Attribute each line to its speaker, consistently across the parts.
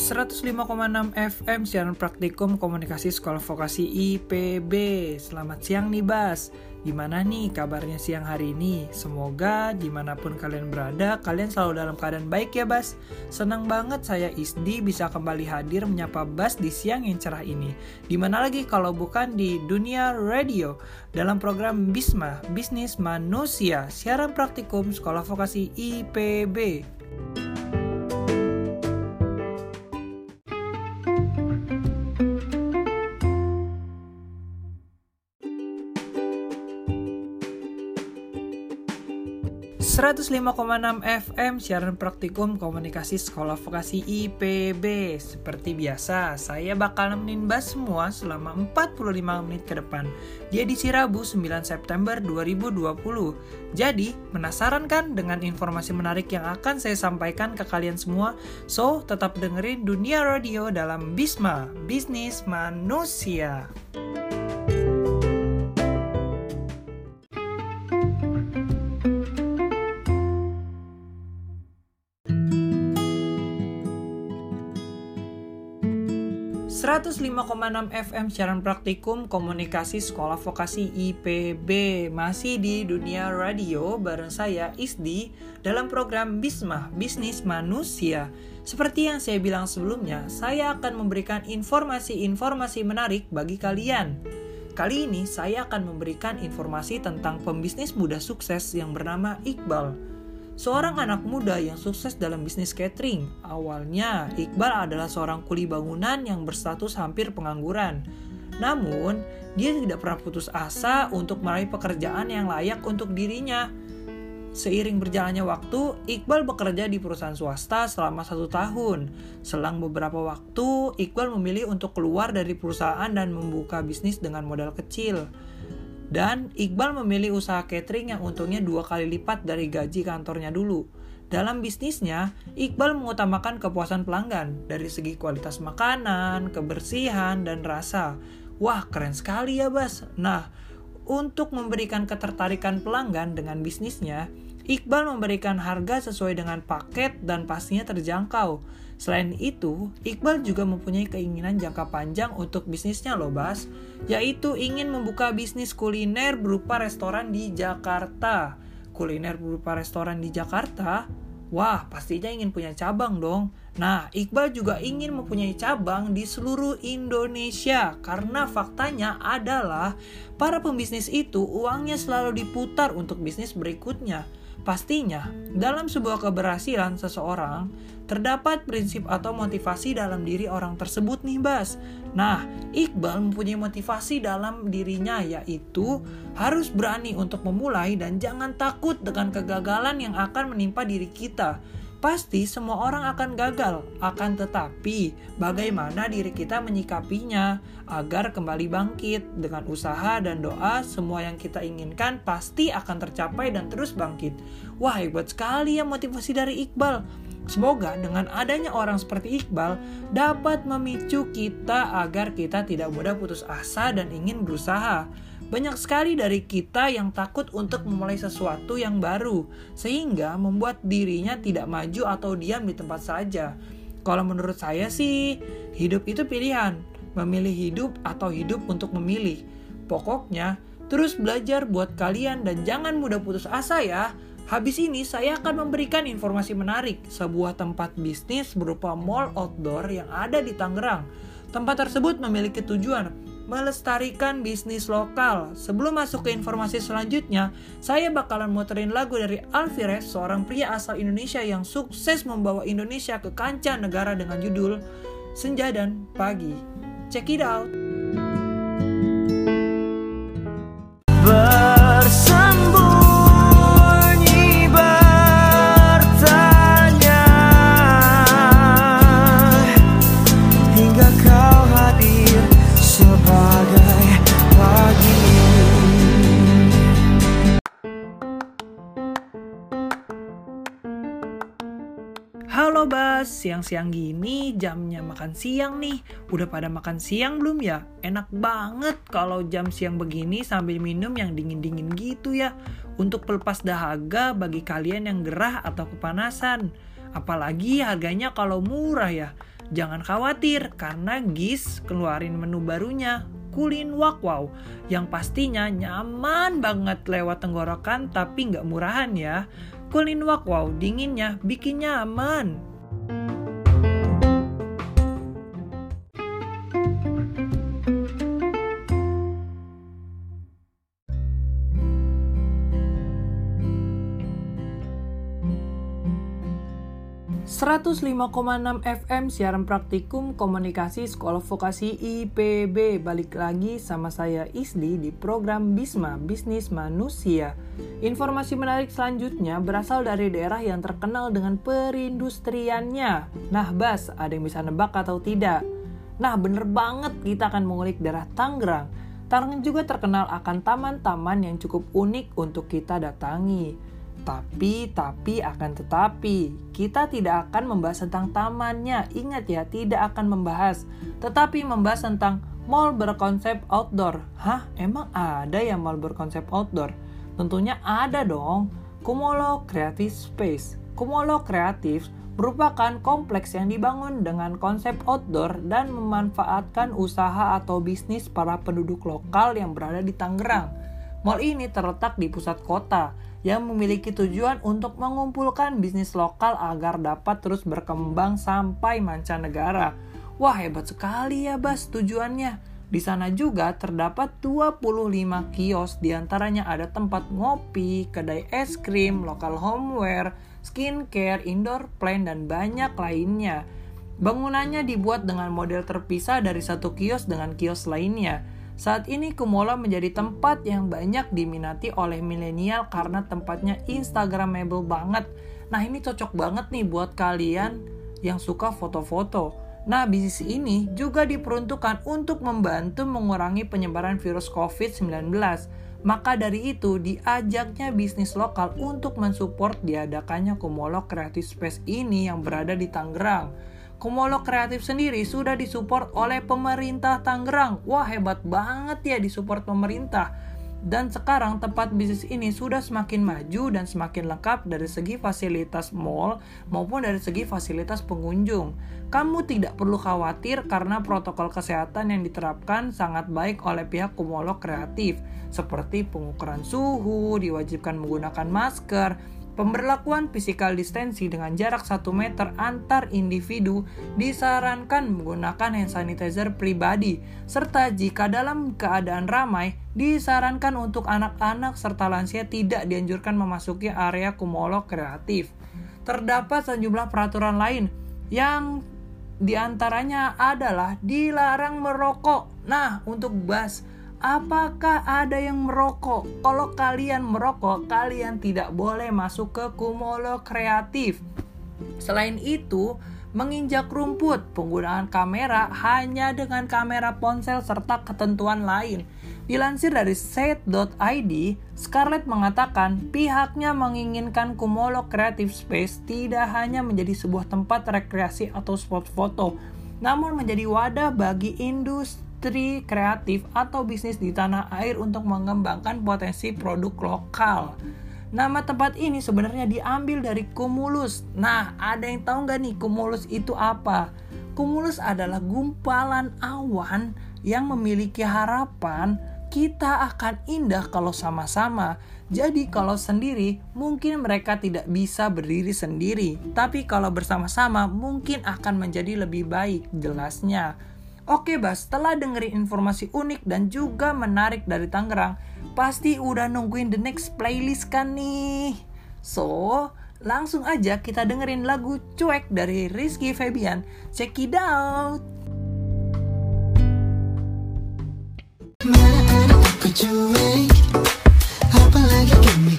Speaker 1: 105,6 FM siaran praktikum komunikasi sekolah vokasi IPB Selamat siang nih Bas. Gimana nih kabarnya siang hari ini? Semoga di mana pun kalian berada, kalian selalu dalam keadaan baik ya Bas. Senang banget saya Isdi bisa kembali hadir menyapa Bas di siang yang cerah ini. Di mana lagi kalau bukan di Dunia Radio? Dalam program BISMA, Bisnis Manusia Siaran praktikum sekolah vokasi IPB 105,6 FM siaran praktikum komunikasi sekolah vokasi IPB Seperti biasa, saya bakal nemenin Bas semua selama 45 menit ke depan Di edisi Rabu 9 September 2020 Jadi, penasaran kan dengan informasi menarik yang akan saya sampaikan ke kalian semua? So, tetap dengerin Dunia Radio dalam Bisma, Bisnis Manusia 105,6 FM siaran praktikum komunikasi sekolah vokasi IPB masih di dunia radio bareng saya Isdi dalam program Bisma Bisnis Manusia. Seperti yang saya bilang sebelumnya, saya akan memberikan informasi-informasi menarik bagi kalian. Kali ini saya akan memberikan informasi tentang pembisnis muda sukses yang bernama Iqbal. Seorang anak muda yang sukses dalam bisnis catering. Awalnya, Iqbal adalah seorang kuli bangunan yang berstatus hampir pengangguran. Namun, dia tidak pernah putus asa untuk meraih pekerjaan yang layak untuk dirinya. Seiring berjalannya waktu, Iqbal bekerja di perusahaan swasta selama satu tahun. Selang beberapa waktu, Iqbal memilih untuk keluar dari perusahaan dan membuka bisnis dengan modal kecil. Dan Iqbal memilih usaha catering yang untungnya dua kali lipat dari gaji kantornya dulu. Dalam bisnisnya, Iqbal mengutamakan kepuasan pelanggan dari segi kualitas makanan, kebersihan, dan rasa. Wah, keren sekali ya, Bas. Nah, untuk memberikan ketertarikan pelanggan dengan bisnisnya, Iqbal memberikan harga sesuai dengan paket dan pastinya terjangkau. Selain itu, Iqbal juga mempunyai keinginan jangka panjang untuk bisnisnya loh Bas, yaitu ingin membuka bisnis kuliner berupa restoran di Jakarta. Kuliner berupa restoran di Jakarta? Wah, pastinya ingin punya cabang dong. Nah, Iqbal juga ingin mempunyai cabang di seluruh Indonesia karena faktanya adalah para pembisnis itu uangnya selalu diputar untuk bisnis berikutnya. Pastinya, dalam sebuah keberhasilan seseorang, terdapat prinsip atau motivasi dalam diri orang tersebut nih Bas. Nah, Iqbal mempunyai motivasi dalam dirinya yaitu harus berani untuk memulai dan jangan takut dengan kegagalan yang akan menimpa diri kita. Pasti semua orang akan gagal, akan tetapi bagaimana diri kita menyikapinya agar kembali bangkit dengan usaha dan doa semua yang kita inginkan pasti akan tercapai dan terus bangkit. Wah hebat sekali ya motivasi dari Iqbal. Semoga dengan adanya orang seperti Iqbal dapat memicu kita agar kita tidak mudah putus asa dan ingin berusaha. Banyak sekali dari kita yang takut untuk memulai sesuatu yang baru, sehingga membuat dirinya tidak maju atau diam di tempat saja. Kalau menurut saya sih, hidup itu pilihan, memilih hidup atau hidup untuk memilih. Pokoknya, terus belajar buat kalian dan jangan mudah putus asa ya. Habis ini saya akan memberikan informasi menarik, sebuah tempat bisnis berupa mall outdoor yang ada di Tangerang. Tempat tersebut memiliki tujuan melestarikan bisnis lokal. Sebelum masuk ke informasi selanjutnya, saya bakalan muterin lagu dari Alvarez, seorang pria asal Indonesia yang sukses membawa Indonesia ke kancah negara dengan judul Senja dan Pagi. Check it out! Siang-siang gini jamnya makan siang nih. Udah pada makan siang belum ya? Enak banget kalau jam siang begini sambil minum yang dingin-dingin gitu ya. Untuk pelepas dahaga bagi kalian yang gerah atau kepanasan. Apalagi harganya kalau murah ya. Jangan khawatir karena GIS keluarin menu barunya Kulin Wow yang pastinya nyaman banget lewat tenggorokan tapi nggak murahan ya. Kulin Wow dinginnya bikin nyaman. 105,6 FM siaran praktikum komunikasi Sekolah Vokasi IPB Balik lagi sama saya Isdi di program Bisma Bisnis Manusia. Informasi menarik selanjutnya berasal dari daerah yang terkenal dengan perindustriannya. Nah Bas, ada yang bisa nebak atau tidak? Nah bener banget kita akan mengulik daerah Tangerang. Tangerang juga terkenal akan taman-taman yang cukup unik untuk kita datangi tapi, tapi akan tetapi, kita tidak akan membahas tentang tamannya. Ingat ya, tidak akan membahas. Tetapi membahas tentang mall berkonsep outdoor. Hah, emang ada ya mall berkonsep outdoor? Tentunya ada dong. Kumolo Creative Space. Kumolo Creative merupakan kompleks yang dibangun dengan konsep outdoor dan memanfaatkan usaha atau bisnis para penduduk lokal yang berada di Tangerang. Mall ini terletak di pusat kota yang memiliki tujuan untuk mengumpulkan bisnis lokal agar dapat terus berkembang sampai mancanegara. Wah hebat sekali ya Bas tujuannya. Di sana juga terdapat 25 kios, di antaranya ada tempat ngopi, kedai es krim, lokal homeware, skincare, indoor plant, dan banyak lainnya. Bangunannya dibuat dengan model terpisah dari satu kios dengan kios lainnya. Saat ini Kumola menjadi tempat yang banyak diminati oleh milenial karena tempatnya instagramable banget. Nah ini cocok banget nih buat kalian yang suka foto-foto. Nah, bisnis ini juga diperuntukkan untuk membantu mengurangi penyebaran virus COVID-19. Maka dari itu, diajaknya bisnis lokal untuk mensupport diadakannya Kumolo Creative Space ini yang berada di Tangerang. Kumolo Kreatif sendiri sudah disupport oleh pemerintah Tangerang. Wah hebat banget ya disupport pemerintah. Dan sekarang tempat bisnis ini sudah semakin maju dan semakin lengkap dari segi fasilitas mall maupun dari segi fasilitas pengunjung. Kamu tidak perlu khawatir karena protokol kesehatan yang diterapkan sangat baik oleh pihak Kumolo Kreatif, seperti pengukuran suhu, diwajibkan menggunakan masker, Pemberlakuan physical distancing dengan jarak 1 meter antar individu disarankan menggunakan hand sanitizer pribadi, serta jika dalam keadaan ramai, disarankan untuk anak-anak serta lansia tidak dianjurkan memasuki area kumolo kreatif. Terdapat sejumlah peraturan lain yang di antaranya adalah dilarang merokok. Nah, untuk bus Apakah ada yang merokok? Kalau kalian merokok, kalian tidak boleh masuk ke Kumolo Kreatif. Selain itu, menginjak rumput, penggunaan kamera hanya dengan kamera ponsel serta ketentuan lain. Dilansir dari set.id, Scarlett mengatakan pihaknya menginginkan Kumolo Creative Space tidak hanya menjadi sebuah tempat rekreasi atau spot foto, namun menjadi wadah bagi industri industri kreatif atau bisnis di tanah air untuk mengembangkan potensi produk lokal. Nama tempat ini sebenarnya diambil dari Cumulus. Nah, ada yang tahu nggak nih Cumulus itu apa? Cumulus adalah gumpalan awan yang memiliki harapan kita akan indah kalau sama-sama. Jadi kalau sendiri mungkin mereka tidak bisa berdiri sendiri, tapi kalau bersama-sama mungkin akan menjadi lebih baik jelasnya. Oke Bas, setelah dengerin informasi unik dan juga menarik dari Tangerang, pasti udah nungguin the next playlist kan nih. So, langsung aja kita dengerin lagu Cuek dari Rizky Febian. Check it out! Apalagi kamu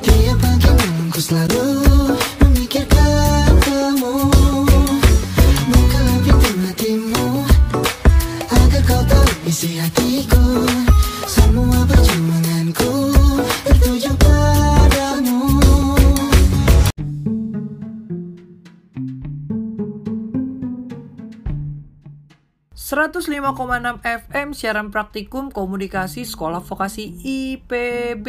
Speaker 1: Tiap pagi seratus lima ...105,6 FM siaran praktikum komunikasi sekolah vokasi IPB.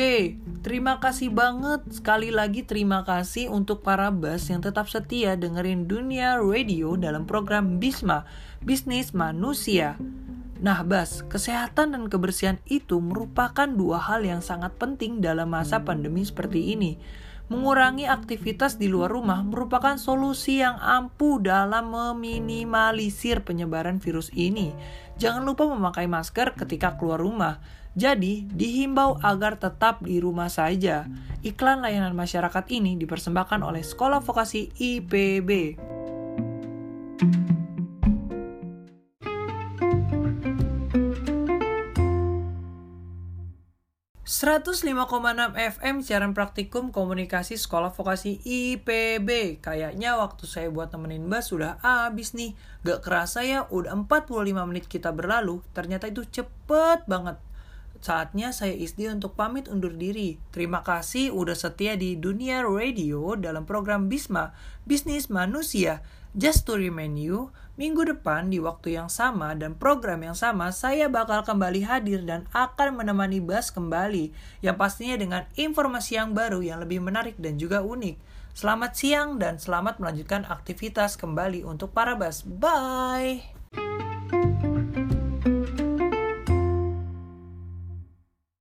Speaker 1: Terima kasih banget sekali lagi terima kasih untuk para bus yang tetap setia dengerin Dunia Radio dalam program Bisma, Bisnis Manusia. Nah, Bas, kesehatan dan kebersihan itu merupakan dua hal yang sangat penting dalam masa pandemi seperti ini mengurangi aktivitas di luar rumah merupakan solusi yang ampuh dalam meminimalisir penyebaran virus ini. Jangan lupa memakai masker ketika keluar rumah. Jadi, dihimbau agar tetap di rumah saja. Iklan layanan masyarakat ini dipersembahkan oleh Sekolah Vokasi IPB. 105,6 FM siaran praktikum komunikasi sekolah vokasi IPB Kayaknya waktu saya buat temenin Mbak sudah habis nih Gak kerasa ya udah 45 menit kita berlalu Ternyata itu cepet banget Saatnya saya Isdi untuk pamit undur diri. Terima kasih udah setia di Dunia Radio dalam program Bisma, Bisnis Manusia. Just to remind you, minggu depan di waktu yang sama dan program yang sama saya bakal kembali hadir dan akan menemani Bas kembali. Yang pastinya dengan informasi yang baru yang lebih menarik dan juga unik. Selamat siang dan selamat melanjutkan aktivitas kembali untuk para Bas. Bye!